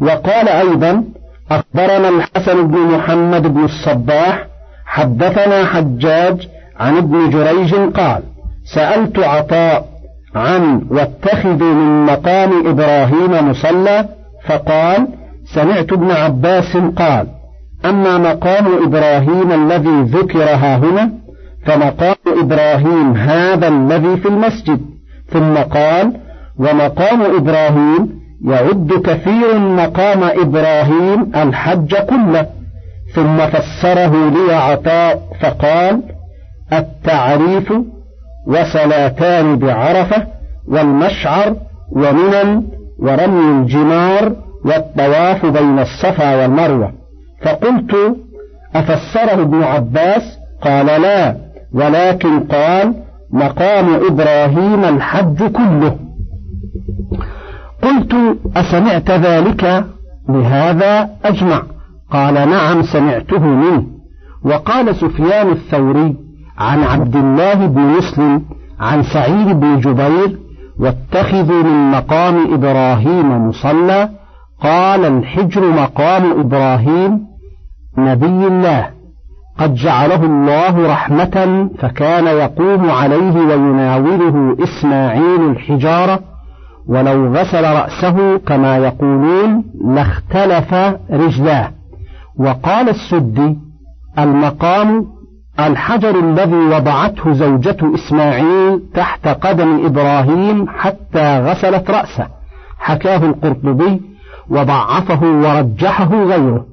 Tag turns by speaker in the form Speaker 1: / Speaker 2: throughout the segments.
Speaker 1: وقال أيضا أخبرنا الحسن بن محمد بن الصباح حدثنا حجاج عن ابن جريج قال سألت عطاء عن واتخذوا من مقام إبراهيم مصلى فقال سمعت ابن عباس قال أما مقام إبراهيم الذي ذكر ها هنا فمقام إبراهيم هذا الذي في المسجد ثم قال ومقام إبراهيم يعد كثير مقام إبراهيم الحج كله ثم فسره لي عطاء فقال التعريف وصلاتان بعرفة والمشعر ومنى ورمي الجمار والطواف بين الصفا والمروة فقلت أفسره ابن عباس قال لا ولكن قال مقام إبراهيم الحج كله قلت أسمعت ذلك لهذا أجمع قال نعم سمعته منه وقال سفيان الثوري عن عبد الله بن مسلم عن سعيد بن جبير واتخذوا من مقام إبراهيم مصلى قال الحجر مقام إبراهيم نبي الله قد جعله الله رحمة فكان يقوم عليه ويناوله إسماعيل الحجارة ولو غسل رأسه كما يقولون لاختلف رجلاه وقال السدي المقام الحجر الذي وضعته زوجة إسماعيل تحت قدم إبراهيم حتى غسلت رأسه حكاه القرطبي وضعفه ورجحه غيره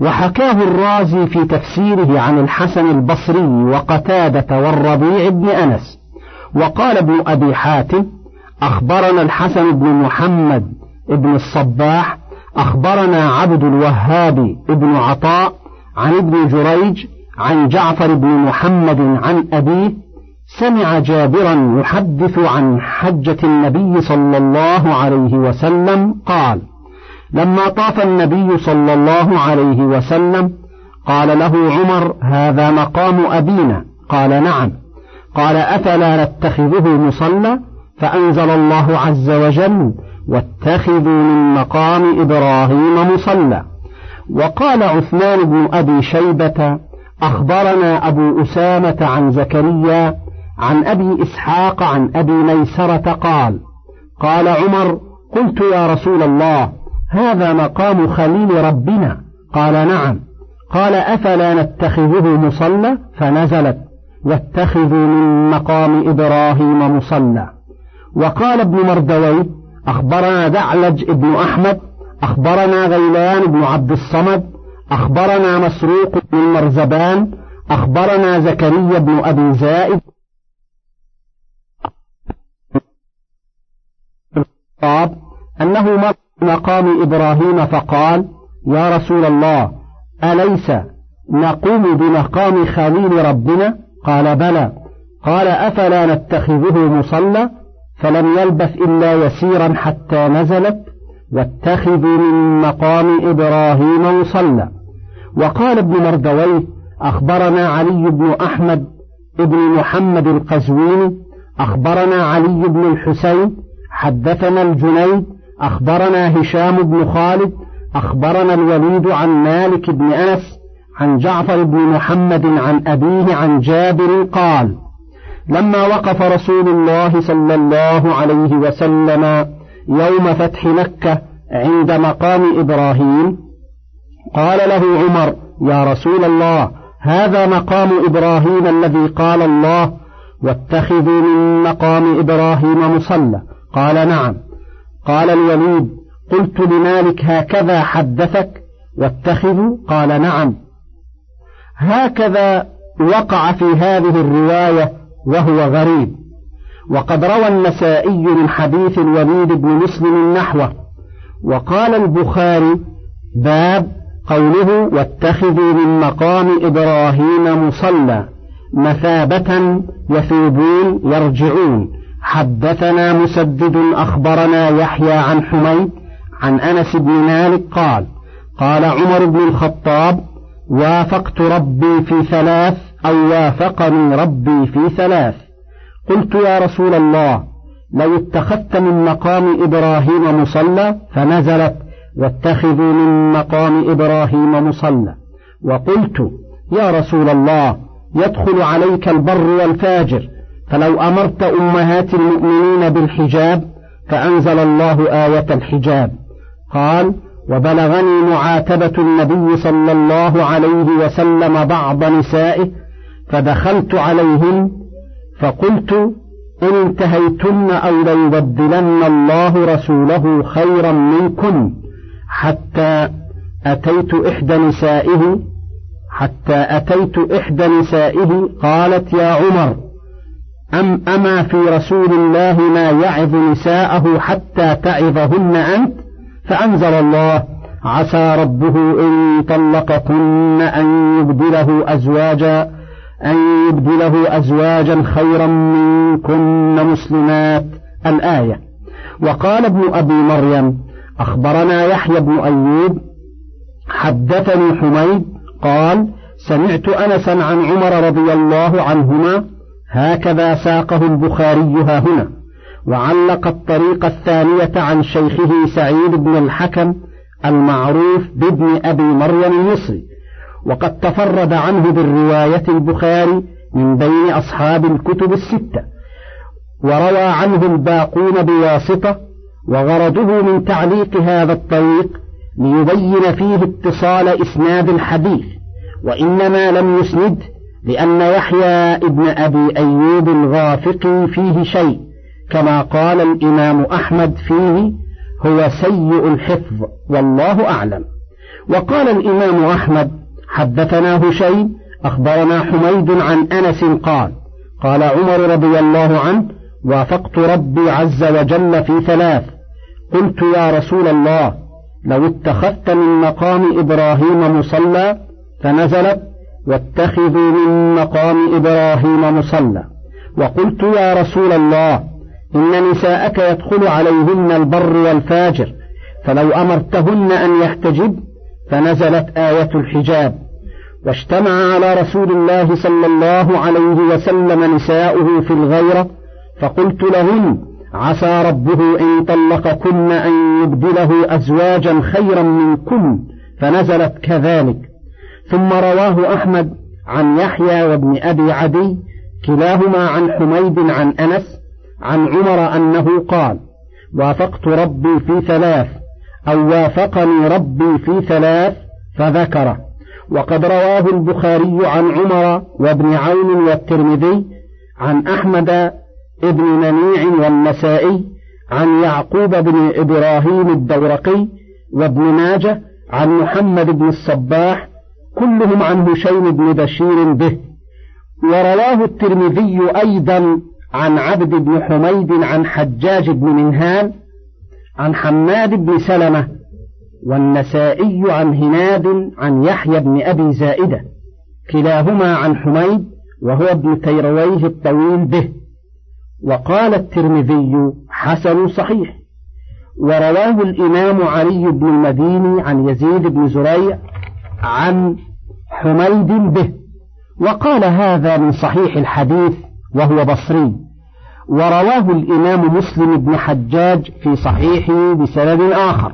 Speaker 1: وحكاه الرازي في تفسيره عن الحسن البصري وقتادة والربيع بن أنس وقال ابن أبي حاتم أخبرنا الحسن بن محمد بن الصباح أخبرنا عبد الوهاب بن عطاء عن ابن جريج عن جعفر بن محمد عن أبيه سمع جابرا يحدث عن حجة النبي صلى الله عليه وسلم قال: لما طاف النبي صلى الله عليه وسلم قال له عمر: هذا مقام أبينا، قال نعم، قال أفلا نتخذه مصلى؟ فأنزل الله عز وجل واتخذوا من مقام إبراهيم مصلى وقال عثمان بن أبي شيبة أخبرنا أبو أسامة عن زكريا عن أبي إسحاق عن أبي ميسرة قال قال عمر قلت يا رسول الله هذا مقام خليل ربنا قال نعم قال أفلا نتخذه مصلى فنزلت واتخذوا من مقام إبراهيم مصلى وقال ابن مردوي أخبرنا دعلج بن أحمد أخبرنا غيلان بن عبد الصمد أخبرنا مسروق بن مرزبان أخبرنا زكريا بن أبي زائد أنه مر مقام إبراهيم فقال يا رسول الله أليس نقوم بمقام خليل ربنا قال بلى قال أفلا نتخذه مصلى فلم يلبث إلا يسيرا حتى نزلت واتخذوا من مقام إبراهيم مصلى وقال ابن مردوي أخبرنا علي بن أحمد ابن محمد القزويني أخبرنا علي بن الحسين حدثنا الجنيد أخبرنا هشام بن خالد أخبرنا الوليد عن مالك بن أنس عن جعفر بن محمد عن أبيه عن جابر قال لما وقف رسول الله صلى الله عليه وسلم يوم فتح مكة عند مقام إبراهيم قال له عمر يا رسول الله هذا مقام إبراهيم الذي قال الله واتخذوا من مقام إبراهيم مصلى قال نعم قال الوليد قلت لمالك هكذا حدثك واتخذوا قال نعم هكذا وقع في هذه الرواية وهو غريب وقد روى النسائي من حديث الوليد بن مسلم نحوه وقال البخاري باب قوله واتخذوا من مقام إبراهيم مصلى مثابة يثوبون يرجعون حدثنا مسدد أخبرنا يحيى عن حميد عن أنس بن مالك قال قال عمر بن الخطاب وافقت ربي في ثلاث أو وافقني ربي في ثلاث قلت يا رسول الله لو اتخذت من مقام إبراهيم مصلى فنزلت واتخذوا من مقام إبراهيم مصلى وقلت يا رسول الله يدخل عليك البر والفاجر فلو أمرت أمهات المؤمنين بالحجاب فأنزل الله آية الحجاب قال وبلغني معاتبة النبي صلى الله عليه وسلم بعض نسائه فدخلت عليهن فقلت انتهيتن أو ليبدلن الله رسوله خيرا منكن حتى أتيت إحدى نسائه حتى أتيت إحدى نسائه قالت يا عمر أم أما في رسول الله ما يعظ نساءه حتى تعظهن أنت فأنزل الله عسى ربه إن طلقكن أن يبدله أزواجا أن يبدله أزواجا خيرا منكن مسلمات الآية وقال ابن أبي مريم أخبرنا يحيى بن أيوب حدثني حميد قال سمعت أنسا عن عمر رضي الله عنهما هكذا ساقه البخاري ها هنا وعلق الطريق الثانية عن شيخه سعيد بن الحكم المعروف بابن أبي مريم المصري وقد تفرد عنه بالرواية البخاري من بين أصحاب الكتب الستة وروى عنه الباقون بواسطة وغرضه من تعليق هذا الطريق ليبين فيه اتصال إسناد الحديث وإنما لم يسنده لأن يحيى ابن أبي أيوب الغافقي فيه شيء كما قال الإمام أحمد فيه هو سيء الحفظ والله أعلم وقال الإمام أحمد حدثنا هشيم أخبرنا حميد عن أنس قال قال عمر رضي الله عنه وافقت ربي عز وجل في ثلاث قلت يا رسول الله لو اتخذت من مقام إبراهيم مصلى فنزلت واتخذوا من مقام إبراهيم مصلى وقلت يا رسول الله إن نساءك يدخل عليهن البر والفاجر فلو أمرتهن أن يحتجبن فنزلت آية الحجاب واجتمع على رسول الله صلى الله عليه وسلم نساؤه في الغيرة فقلت لهن عسى ربه إن طلقكن أن يبدله أزواجا خيرا منكن فنزلت كذلك ثم رواه أحمد عن يحيى وابن أبي عدي كلاهما عن حميد عن أنس عن عمر أنه قال وافقت ربي في ثلاث أو وافقني ربي في ثلاث فذكره وقد رواه البخاري عن عمر وابن عون والترمذي عن أحمد ابن منيع والنسائي عن يعقوب بن إبراهيم الدورقي وابن ماجه عن محمد بن الصباح كلهم عن هشيم بن بشير به ورواه الترمذي أيضا عن عبد بن حميد عن حجاج بن منهان عن حماد بن سلمة والنسائي عن هناد عن يحيى بن أبي زائدة كلاهما عن حميد وهو ابن كيرويه الطويل به وقال الترمذي حسن صحيح ورواه الإمام علي بن المديني عن يزيد بن زريع عن حميد به وقال هذا من صحيح الحديث وهو بصري ورواه الإمام مسلم بن حجاج في صحيحه بسند آخر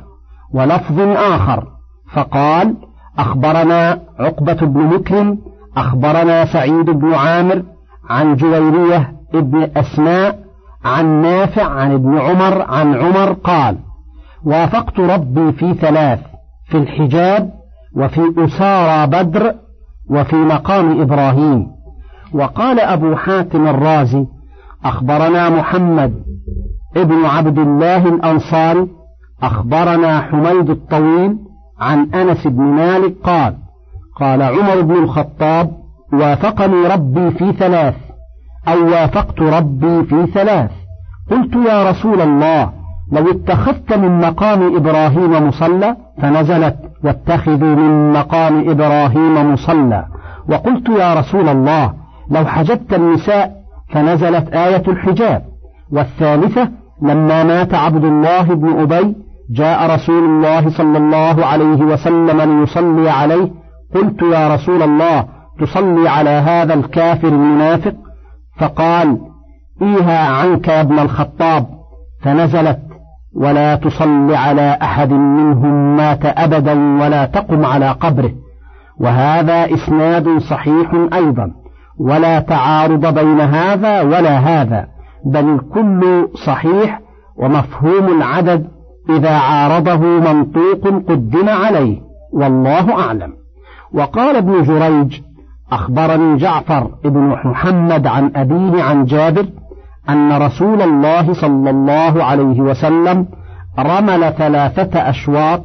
Speaker 1: ولفظ آخر فقال أخبرنا عقبة بن مكرم أخبرنا سعيد بن عامر عن جويرية بن أسماء عن نافع عن ابن عمر عن عمر قال وافقت ربي في ثلاث في الحجاب وفي أسارى بدر وفي مقام إبراهيم وقال أبو حاتم الرازي أخبرنا محمد ابن عبد الله الأنصاري أخبرنا حميد الطويل عن أنس بن مالك قال قال عمر بن الخطاب وافقني ربي في ثلاث أو وافقت ربي في ثلاث قلت يا رسول الله لو اتخذت من مقام إبراهيم مصلى فنزلت واتخذوا من مقام إبراهيم مصلى وقلت يا رسول الله لو حجبت النساء فنزلت آية الحجاب والثالثة لما مات عبد الله بن أبي جاء رسول الله صلى الله عليه وسلم ليصلي عليه قلت يا رسول الله تصلي على هذا الكافر المنافق فقال إيها عنك يا ابن الخطاب فنزلت ولا تصل على أحد منهم مات أبدا ولا تقم على قبره وهذا إسناد صحيح أيضا ولا تعارض بين هذا ولا هذا بل الكل صحيح ومفهوم العدد إذا عارضه منطوق قدم عليه والله أعلم وقال ابن جريج أخبرني جعفر بن محمد عن أبيه عن جابر أن رسول الله صلى الله عليه وسلم رمل ثلاثة أشواط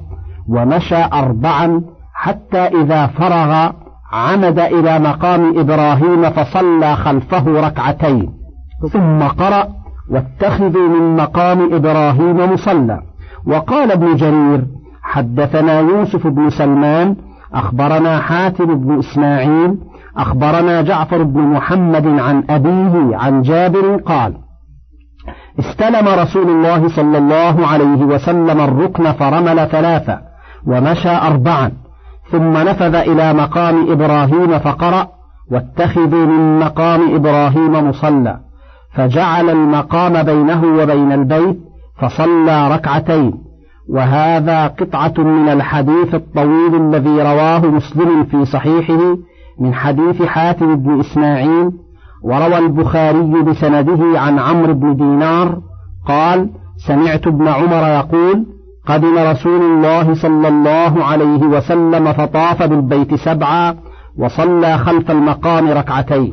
Speaker 1: ومشى أربعا حتى إذا فرغ عمد إلى مقام إبراهيم فصلى خلفه ركعتين ثم قرأ واتخذوا من مقام إبراهيم مصلى وقال ابن جرير حدثنا يوسف بن سلمان أخبرنا حاتم بن إسماعيل أخبرنا جعفر بن محمد عن أبيه عن جابر قال استلم رسول الله صلى الله عليه وسلم الركن فرمل ثلاثة ومشى أربعا ثم نفذ إلى مقام إبراهيم فقرأ واتخذوا من مقام إبراهيم مصلى فجعل المقام بينه وبين البيت فصلى ركعتين وهذا قطعة من الحديث الطويل الذي رواه مسلم في صحيحه من حديث حاتم بن إسماعيل وروى البخاري بسنده عن عمرو بن دينار قال سمعت ابن عمر يقول قدم رسول الله صلى الله عليه وسلم فطاف بالبيت سبعا وصلى خلف المقام ركعتين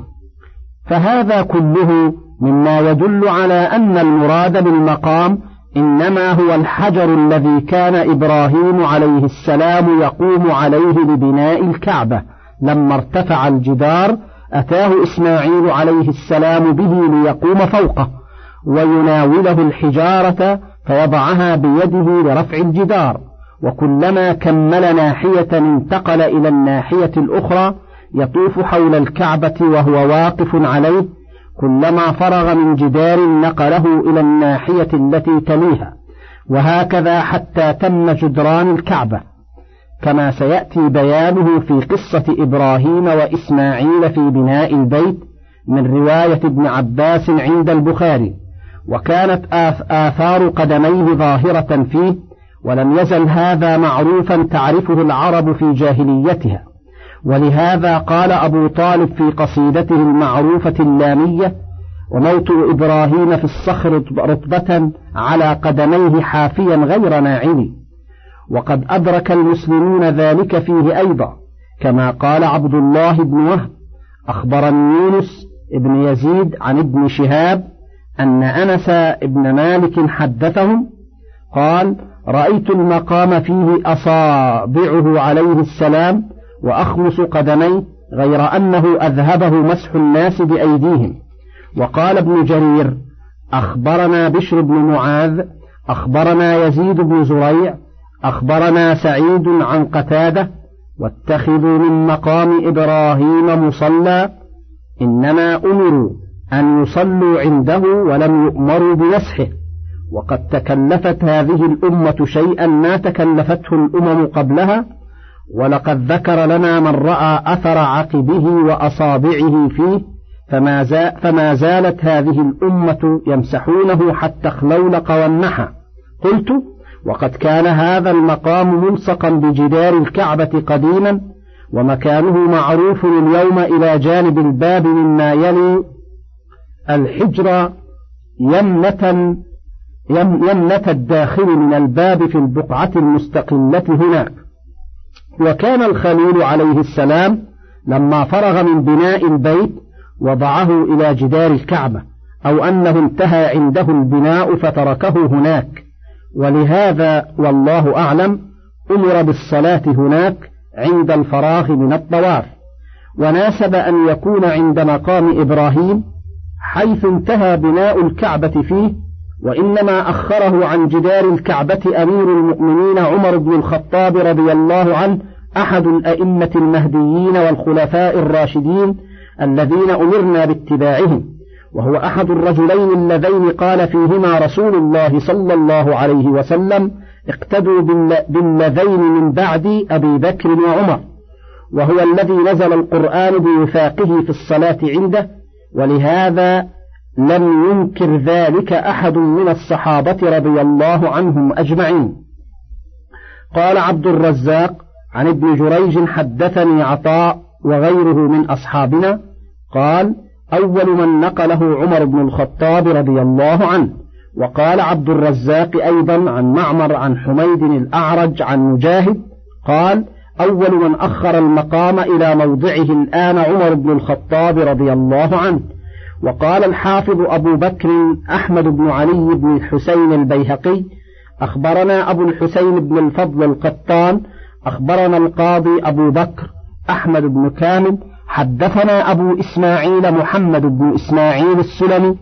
Speaker 1: فهذا كله مما يدل على أن المراد بالمقام إنما هو الحجر الذي كان إبراهيم عليه السلام يقوم عليه لبناء الكعبة لما ارتفع الجدار أتاه إسماعيل عليه السلام به ليقوم فوقه ويناوله الحجارة فوضعها بيده لرفع الجدار وكلما كمل ناحية انتقل إلى الناحية الأخرى يطوف حول الكعبة وهو واقف عليه كلما فرغ من جدار نقله إلى الناحية التي تليها وهكذا حتى تم جدران الكعبة كما سيأتي بيانه في قصة إبراهيم وإسماعيل في بناء البيت من رواية ابن عباس عند البخاري وكانت آثار قدميه ظاهرة فيه ولم يزل هذا معروفا تعرفه العرب في جاهليتها ولهذا قال أبو طالب في قصيدته المعروفة اللامية وموت إبراهيم في الصخر رطبة على قدميه حافيا غير ناعم وقد أدرك المسلمون ذلك فيه أيضا كما قال عبد الله بن وهب أخبرني يونس بن يزيد عن ابن شهاب أن أنس بن مالك حدثهم قال رأيت المقام فيه أصابعه عليه السلام وأخمص قدميه غير أنه أذهبه مسح الناس بأيديهم وقال ابن جرير أخبرنا بشر بن معاذ أخبرنا يزيد بن زريع أخبرنا سعيد عن قتادة واتخذوا من مقام إبراهيم مصلى إنما أمروا أن يصلوا عنده ولم يؤمروا بنصحه وقد تكلفت هذه الأمة شيئا ما تكلفته الأمم قبلها ولقد ذكر لنا من رأى أثر عقبه وأصابعه فيه فما, زال فما زالت هذه الأمة يمسحونه حتى اخلولق والنحى قلت وقد كان هذا المقام ملصقا بجدار الكعبة قديما ومكانه معروف اليوم إلى جانب الباب مما يلي الحجر يمنة يمنة الداخل من الباب في البقعة المستقلة هناك وكان الخليل عليه السلام لما فرغ من بناء البيت وضعه إلى جدار الكعبة أو أنه انتهى عنده البناء فتركه هناك ولهذا والله أعلم أمر بالصلاة هناك عند الفراغ من الطواف وناسب أن يكون عند مقام إبراهيم حيث انتهى بناء الكعبة فيه وإنما أخره عن جدار الكعبة أمير المؤمنين عمر بن الخطاب رضي الله عنه أحد الأئمة المهديين والخلفاء الراشدين الذين أمرنا باتباعهم وهو أحد الرجلين اللذين قال فيهما رسول الله صلى الله عليه وسلم اقتدوا باللذين من بعد أبي بكر وعمر وهو الذي نزل القرآن بوفاقه في الصلاة عنده ولهذا لم ينكر ذلك أحد من الصحابة رضي الله عنهم أجمعين قال عبد الرزاق عن ابن جريج حدثني عطاء وغيره من أصحابنا قال أول من نقله عمر بن الخطاب رضي الله عنه وقال عبد الرزاق أيضا عن معمر عن حميد الأعرج عن مجاهد قال أول من أخر المقام إلى موضعه الآن عمر بن الخطاب رضي الله عنه وقال الحافظ أبو بكر أحمد بن علي بن الحسين البيهقي أخبرنا أبو الحسين بن الفضل القطان أخبرنا القاضي أبو بكر أحمد بن كامل حدثنا أبو إسماعيل محمد بن إسماعيل السلمي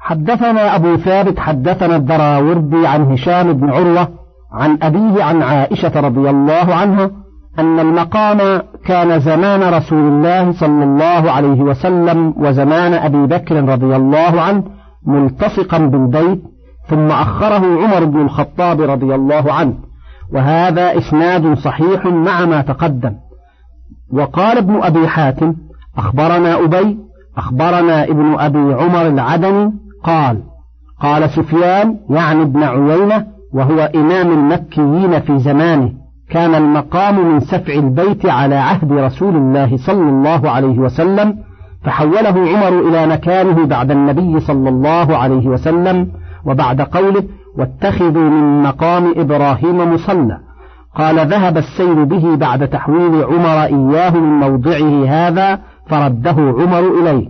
Speaker 1: حدثنا أبو ثابت حدثنا الدراوردي عن هشام بن عروة عن أبيه عن عائشة رضي الله عنها أن المقام كان زمان رسول الله صلى الله عليه وسلم وزمان أبي بكر رضي الله عنه ملتصقا بالبيت ثم أخره عمر بن الخطاب رضي الله عنه وهذا إسناد صحيح مع ما تقدم وقال ابن أبي حاتم أخبرنا أبي أخبرنا ابن أبي عمر العدني قال قال سفيان يعني ابن عيينة وهو إمام المكيين في زمانه كان المقام من سفع البيت على عهد رسول الله صلى الله عليه وسلم فحوله عمر إلى مكانه بعد النبي صلى الله عليه وسلم وبعد قوله واتخذوا من مقام إبراهيم مصلى قال ذهب السير به بعد تحويل عمر إياه من موضعه هذا فرده عمر إليه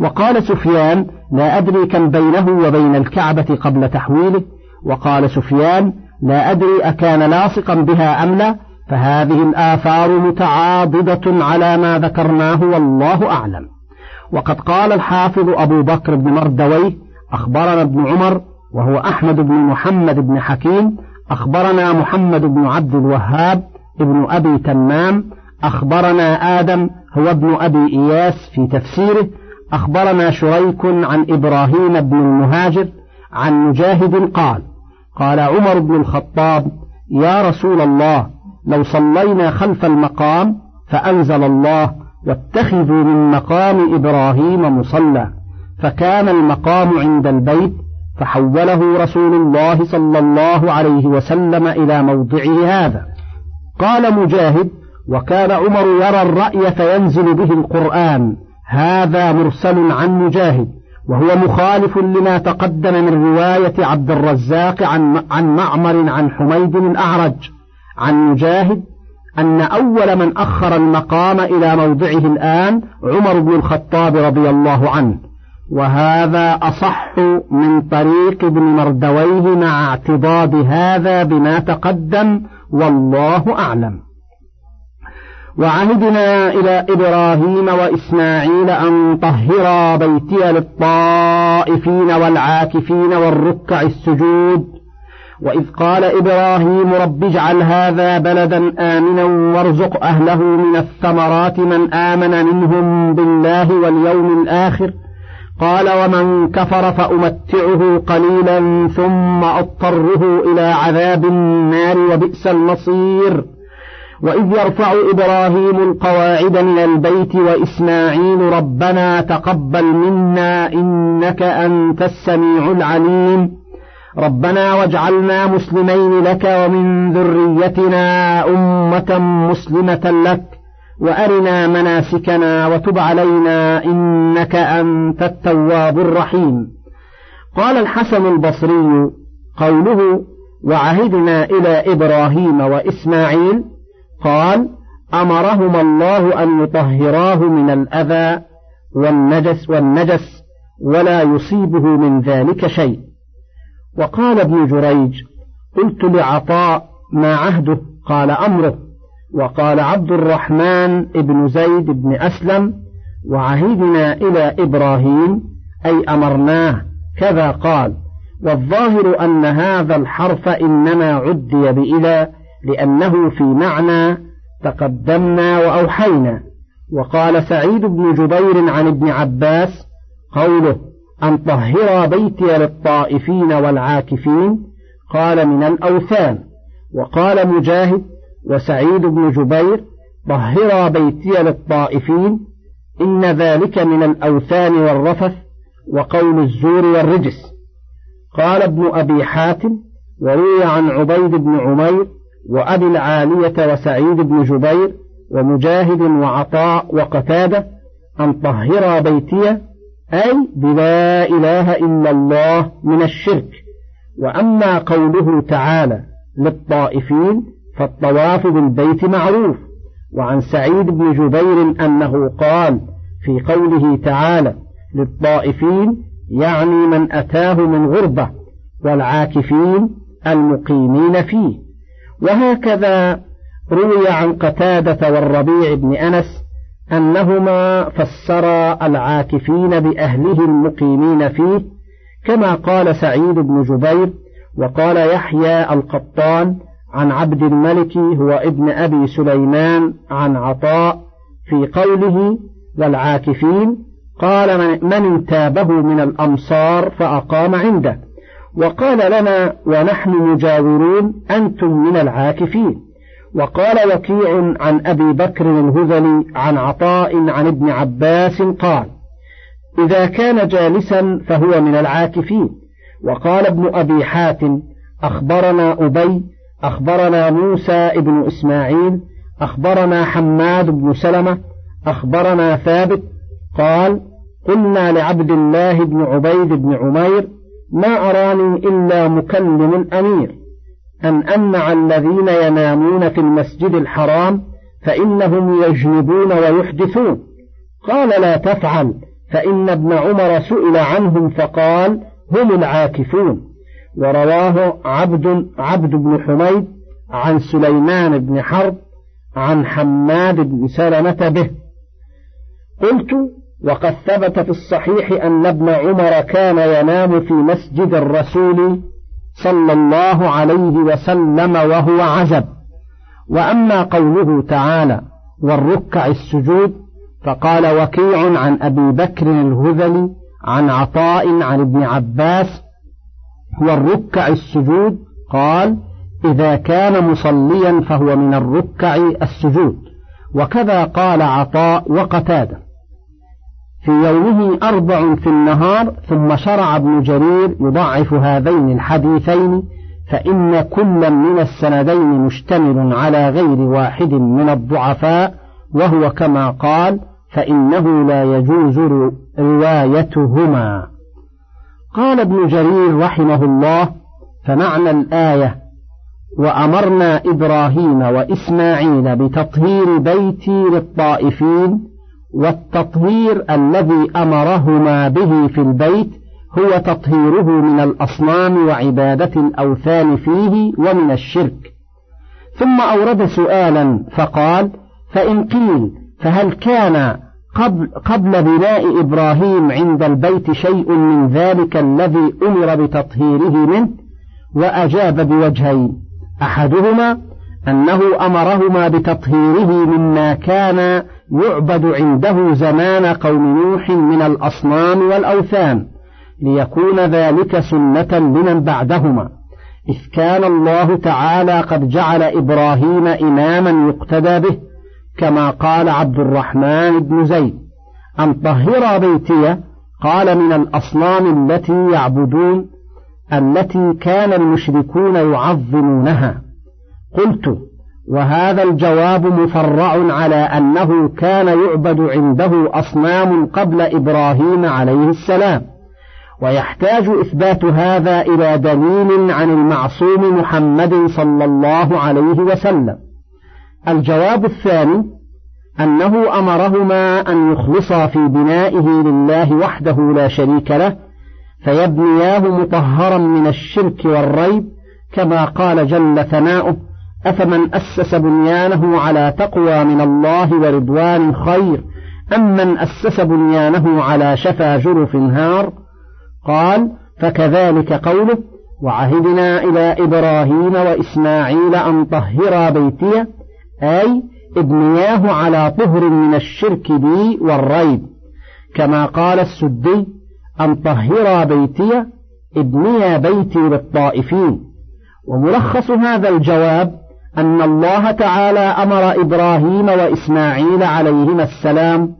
Speaker 1: وقال سفيان لا أدري كم بينه وبين الكعبة قبل تحويله وقال سفيان لا أدري أكان لاصقا بها أم لا فهذه الآثار متعاضدة على ما ذكرناه والله أعلم وقد قال الحافظ أبو بكر بن مردويه أخبرنا ابن عمر وهو أحمد بن محمد بن حكيم أخبرنا محمد بن عبد الوهاب ابن أبي تمام أخبرنا آدم هو ابن أبي إياس في تفسيره أخبرنا شريك عن إبراهيم بن المهاجر عن مجاهد قال قال عمر بن الخطاب يا رسول الله لو صلينا خلف المقام فأنزل الله واتخذوا من مقام إبراهيم مصلى فكان المقام عند البيت فحوله رسول الله صلى الله عليه وسلم إلى موضعه هذا قال مجاهد وكان عمر يرى الرأي فينزل به القرآن هذا مرسل عن مجاهد وهو مخالف لما تقدم من رواية عبد الرزاق عن, عن معمر عن حميد الأعرج عن مجاهد أن أول من أخر المقام إلى موضعه الآن عمر بن الخطاب رضي الله عنه وهذا أصح من طريق ابن مردويه مع اعتضاد هذا بما تقدم والله أعلم وعهدنا إلى إبراهيم وإسماعيل أن طهرا بيتي للطائفين والعاكفين والركع السجود وإذ قال إبراهيم رب اجعل هذا بلدا آمنا وارزق أهله من الثمرات من آمن منهم بالله واليوم الآخر قال ومن كفر فأمتعه قليلا ثم أضطره إلى عذاب النار وبئس المصير وإذ يرفع إبراهيم القواعد من البيت وإسماعيل ربنا تقبل منا إنك أنت السميع العليم ربنا واجعلنا مسلمين لك ومن ذريتنا أمة مسلمة لك وأرنا مناسكنا وتب علينا إنك أنت التواب الرحيم قال الحسن البصري قوله وعهدنا إلى إبراهيم وإسماعيل قال أمرهما الله أن يطهراه من الأذى والنجس والنجس ولا يصيبه من ذلك شيء وقال ابن جريج قلت لعطاء ما عهده قال أمره وقال عبد الرحمن بن زيد بن أسلم وعهدنا إلى إبراهيم أي أمرناه كذا قال والظاهر أن هذا الحرف إنما عدي بإلى لأنه في معنى تقدمنا وأوحينا وقال سعيد بن جبير عن ابن عباس قوله أن طهر بيتي للطائفين والعاكفين قال من الأوثان وقال مجاهد وسعيد بن جبير طهر بيتي للطائفين إن ذلك من الأوثان والرفث وقول الزور والرجس قال ابن أبي حاتم وروي عن عبيد بن عمير وأبي العالية وسعيد بن جبير ومجاهد وعطاء وقتادة أن طهرا بيتي أي بلا إله إلا الله من الشرك وأما قوله تعالى للطائفين فالطواف بالبيت معروف وعن سعيد بن جبير أنه قال في قوله تعالى للطائفين يعني من أتاه من غربة والعاكفين المقيمين فيه وهكذا روي عن قتادة والربيع بن أنس أنهما فسرا العاكفين بأهله المقيمين فيه كما قال سعيد بن جبير وقال يحيى القطان عن عبد الملك هو ابن أبي سليمان عن عطاء في قوله والعاكفين قال من انتابه من الأمصار فأقام عنده وقال لنا ونحن مجاورون أنتم من العاكفين وقال وكيع عن أبي بكر الهذلي عن عطاء عن ابن عباس قال إذا كان جالسا فهو من العاكفين وقال ابن أبي حاتم أخبرنا أبي أخبرنا موسى ابن إسماعيل أخبرنا حماد بن سلمة أخبرنا ثابت قال قلنا لعبد الله بن عبيد بن عمير ما أراني إلا مكلم أمير أن أمنع الذين ينامون في المسجد الحرام فإنهم يجنبون ويحدثون قال لا تفعل فإن ابن عمر سئل عنهم فقال هم العاكفون ورواه عبد عبد بن حميد عن سليمان بن حرب عن حماد بن سلمة به قلت وقد ثبت في الصحيح أن ابن عمر كان ينام في مسجد الرسول صلى الله عليه وسلم وهو عزب وأما قوله تعالى والركع السجود فقال وكيع عن أبي بكر الهذلي عن عطاء عن ابن عباس والركع السجود قال إذا كان مصليا فهو من الركع السجود وكذا قال عطاء وقتاده في يومه أربع في النهار ثم شرع ابن جرير يضعف هذين الحديثين فإن كل من السندين مشتمل على غير واحد من الضعفاء وهو كما قال فإنه لا يجوز روايتهما قال ابن جرير رحمه الله فمعنى الآية وأمرنا إبراهيم وإسماعيل بتطهير بيتي للطائفين والتطهير الذي أمرهما به في البيت هو تطهيره من الأصنام وعبادة الأوثان فيه ومن الشرك ثم أورد سؤالا فقال فإن قيل فهل كان قبل, قبل بناء إبراهيم عند البيت شيء من ذلك الذي أمر بتطهيره منه وأجاب بوجهين أحدهما أنه أمرهما بتطهيره مما كان يعبد عنده زمان قوم نوح من الأصنام والأوثان ليكون ذلك سنة لمن بعدهما إذ كان الله تعالى قد جعل إبراهيم إماما يقتدى به كما قال عبد الرحمن بن زيد أن طهر بيتي قال من الأصنام التي يعبدون التي كان المشركون يعظمونها قلت وهذا الجواب مفرع على أنه كان يعبد عنده أصنام قبل إبراهيم عليه السلام ويحتاج إثبات هذا إلى دليل عن المعصوم محمد صلى الله عليه وسلم الجواب الثاني أنه أمرهما أن يخلصا في بنائه لله وحده لا شريك له فيبنياه مطهرا من الشرك والريب كما قال جل ثناؤه أفمن أسس بنيانه على تقوى من الله ورضوان خير أم من أسس بنيانه على شفا جرف هار قال فكذلك قوله وعهدنا إلى إبراهيم وإسماعيل أن طهرا بيتي أي ابنياه على طهر من الشرك بي والريب كما قال السدي أن طهرا بيتي ابنيا بيتي للطائفين وملخص هذا الجواب أن الله تعالى أمر إبراهيم وإسماعيل عليهما السلام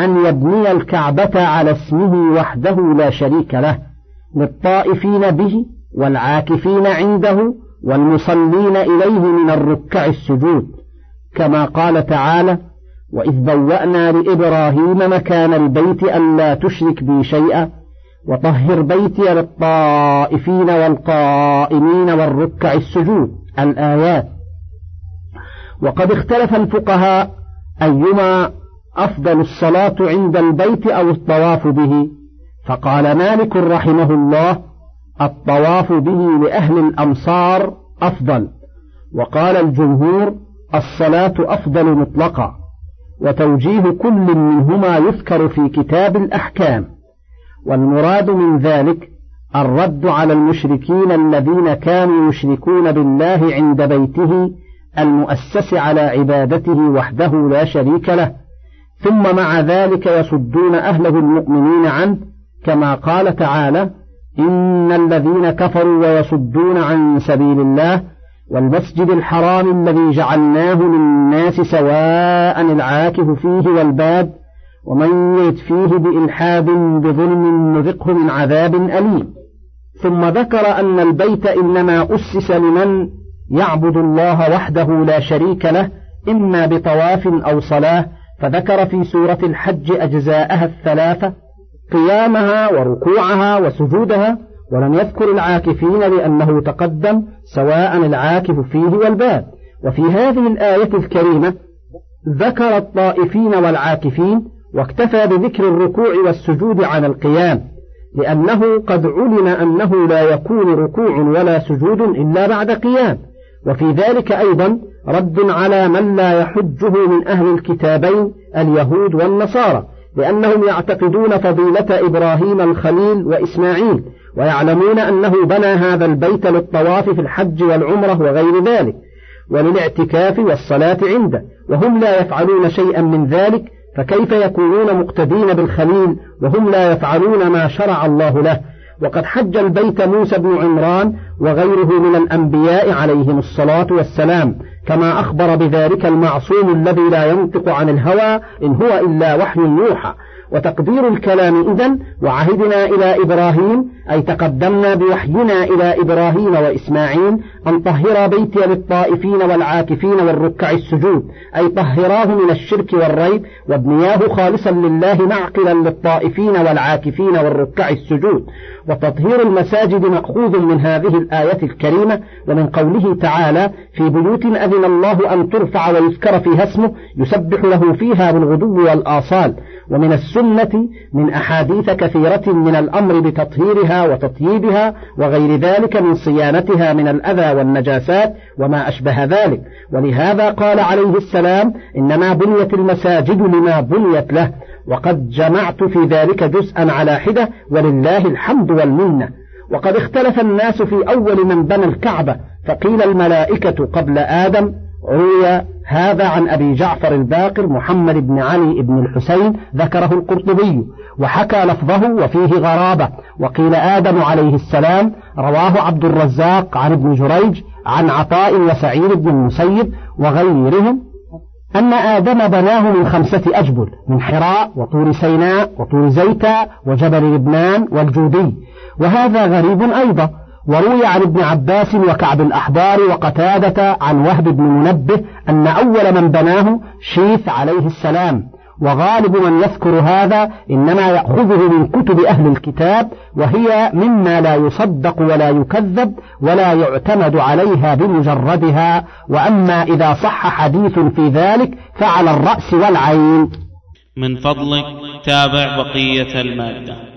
Speaker 1: أن يبني الكعبة على اسمه وحده لا شريك له للطائفين به والعاكفين عنده والمصلين إليه من الركع السجود كما قال تعالى وإذ بوأنا لإبراهيم مكان البيت ألا تشرك بي شيئا وطهر بيتي للطائفين والقائمين والركع السجود الآيات وقد اختلف الفقهاء أيما أفضل الصلاة عند البيت أو الطواف به فقال مالك رحمه الله الطواف به لأهل الأمصار أفضل وقال الجمهور الصلاة أفضل مطلقا وتوجيه كل منهما يذكر في كتاب الأحكام والمراد من ذلك الرد على المشركين الذين كانوا يشركون بالله عند بيته المؤسس على عبادته وحده لا شريك له ثم مع ذلك يصدون أهله المؤمنين عنه كما قال تعالى إن الذين كفروا ويصدون عن سبيل الله والمسجد الحرام الذي جعلناه للناس سواء العاكف فيه والباد ومن يرد فيه بإلحاد بظلم نذقه من عذاب أليم ثم ذكر أن البيت إنما أسس لمن يعبد الله وحده لا شريك له إما بطواف أو صلاة فذكر في سورة الحج أجزاءها الثلاثة قيامها وركوعها وسجودها ولم يذكر العاكفين لأنه تقدم سواء العاكف فيه والباد وفي هذه الآية الكريمة ذكر الطائفين والعاكفين واكتفى بذكر الركوع والسجود عن القيام لأنه قد علم أنه لا يكون ركوع ولا سجود إلا بعد قيام وفي ذلك أيضا رد على من لا يحجه من أهل الكتابين اليهود والنصارى لأنهم يعتقدون فضيلة إبراهيم الخليل وإسماعيل ويعلمون أنه بنى هذا البيت للطواف في الحج والعمرة وغير ذلك وللاعتكاف والصلاة عنده وهم لا يفعلون شيئا من ذلك فكيف يكونون مقتدين بالخليل وهم لا يفعلون ما شرع الله له وقد حج البيت موسى بن عمران وغيره من الأنبياء عليهم الصلاة والسلام كما أخبر بذلك المعصوم الذي لا ينطق عن الهوى إن هو إلا وحي يوحى وتقدير الكلام إذا وعهدنا إلى إبراهيم أي تقدمنا بوحينا إلى إبراهيم وإسماعيل أن طهرا بيتي للطائفين والعاكفين والركع السجود أي طهراه من الشرك والريب وابنياه خالصا لله معقلا للطائفين والعاكفين والركع السجود وتطهير المساجد مأخوذ من هذه الآية الكريمة ومن قوله تعالى في بيوت أذن أذن الله أن ترفع ويذكر فيها اسمه يسبح له فيها بالغدو والآصال ومن السنة من أحاديث كثيرة من الأمر بتطهيرها وتطييبها وغير ذلك من صيانتها من الأذى والنجاسات وما أشبه ذلك ولهذا قال عليه السلام إنما بنيت المساجد لما بنيت له وقد جمعت في ذلك جزءا على حدة ولله الحمد والمنة وقد اختلف الناس في أول من بنى الكعبة فقيل الملائكة قبل آدم روي هذا عن أبي جعفر الباقر محمد بن علي بن الحسين ذكره القرطبي وحكى لفظه وفيه غرابة وقيل آدم عليه السلام رواه عبد الرزاق عن ابن جريج عن عطاء وسعيد بن المسيب وغيرهم أن آدم بناه من خمسة أجبل من حراء وطور سيناء وطور زيتا وجبل لبنان والجودي وهذا غريب أيضا وروي عن ابن عباس وكعب الأحبار وقتادة عن وهب بن منبه أن أول من بناه شيث عليه السلام وغالب من يذكر هذا إنما يأخذه من كتب أهل الكتاب وهي مما لا يصدق ولا يكذب ولا يعتمد عليها بمجردها وأما إذا صح حديث في ذلك فعلى الرأس والعين من فضلك تابع بقية المادة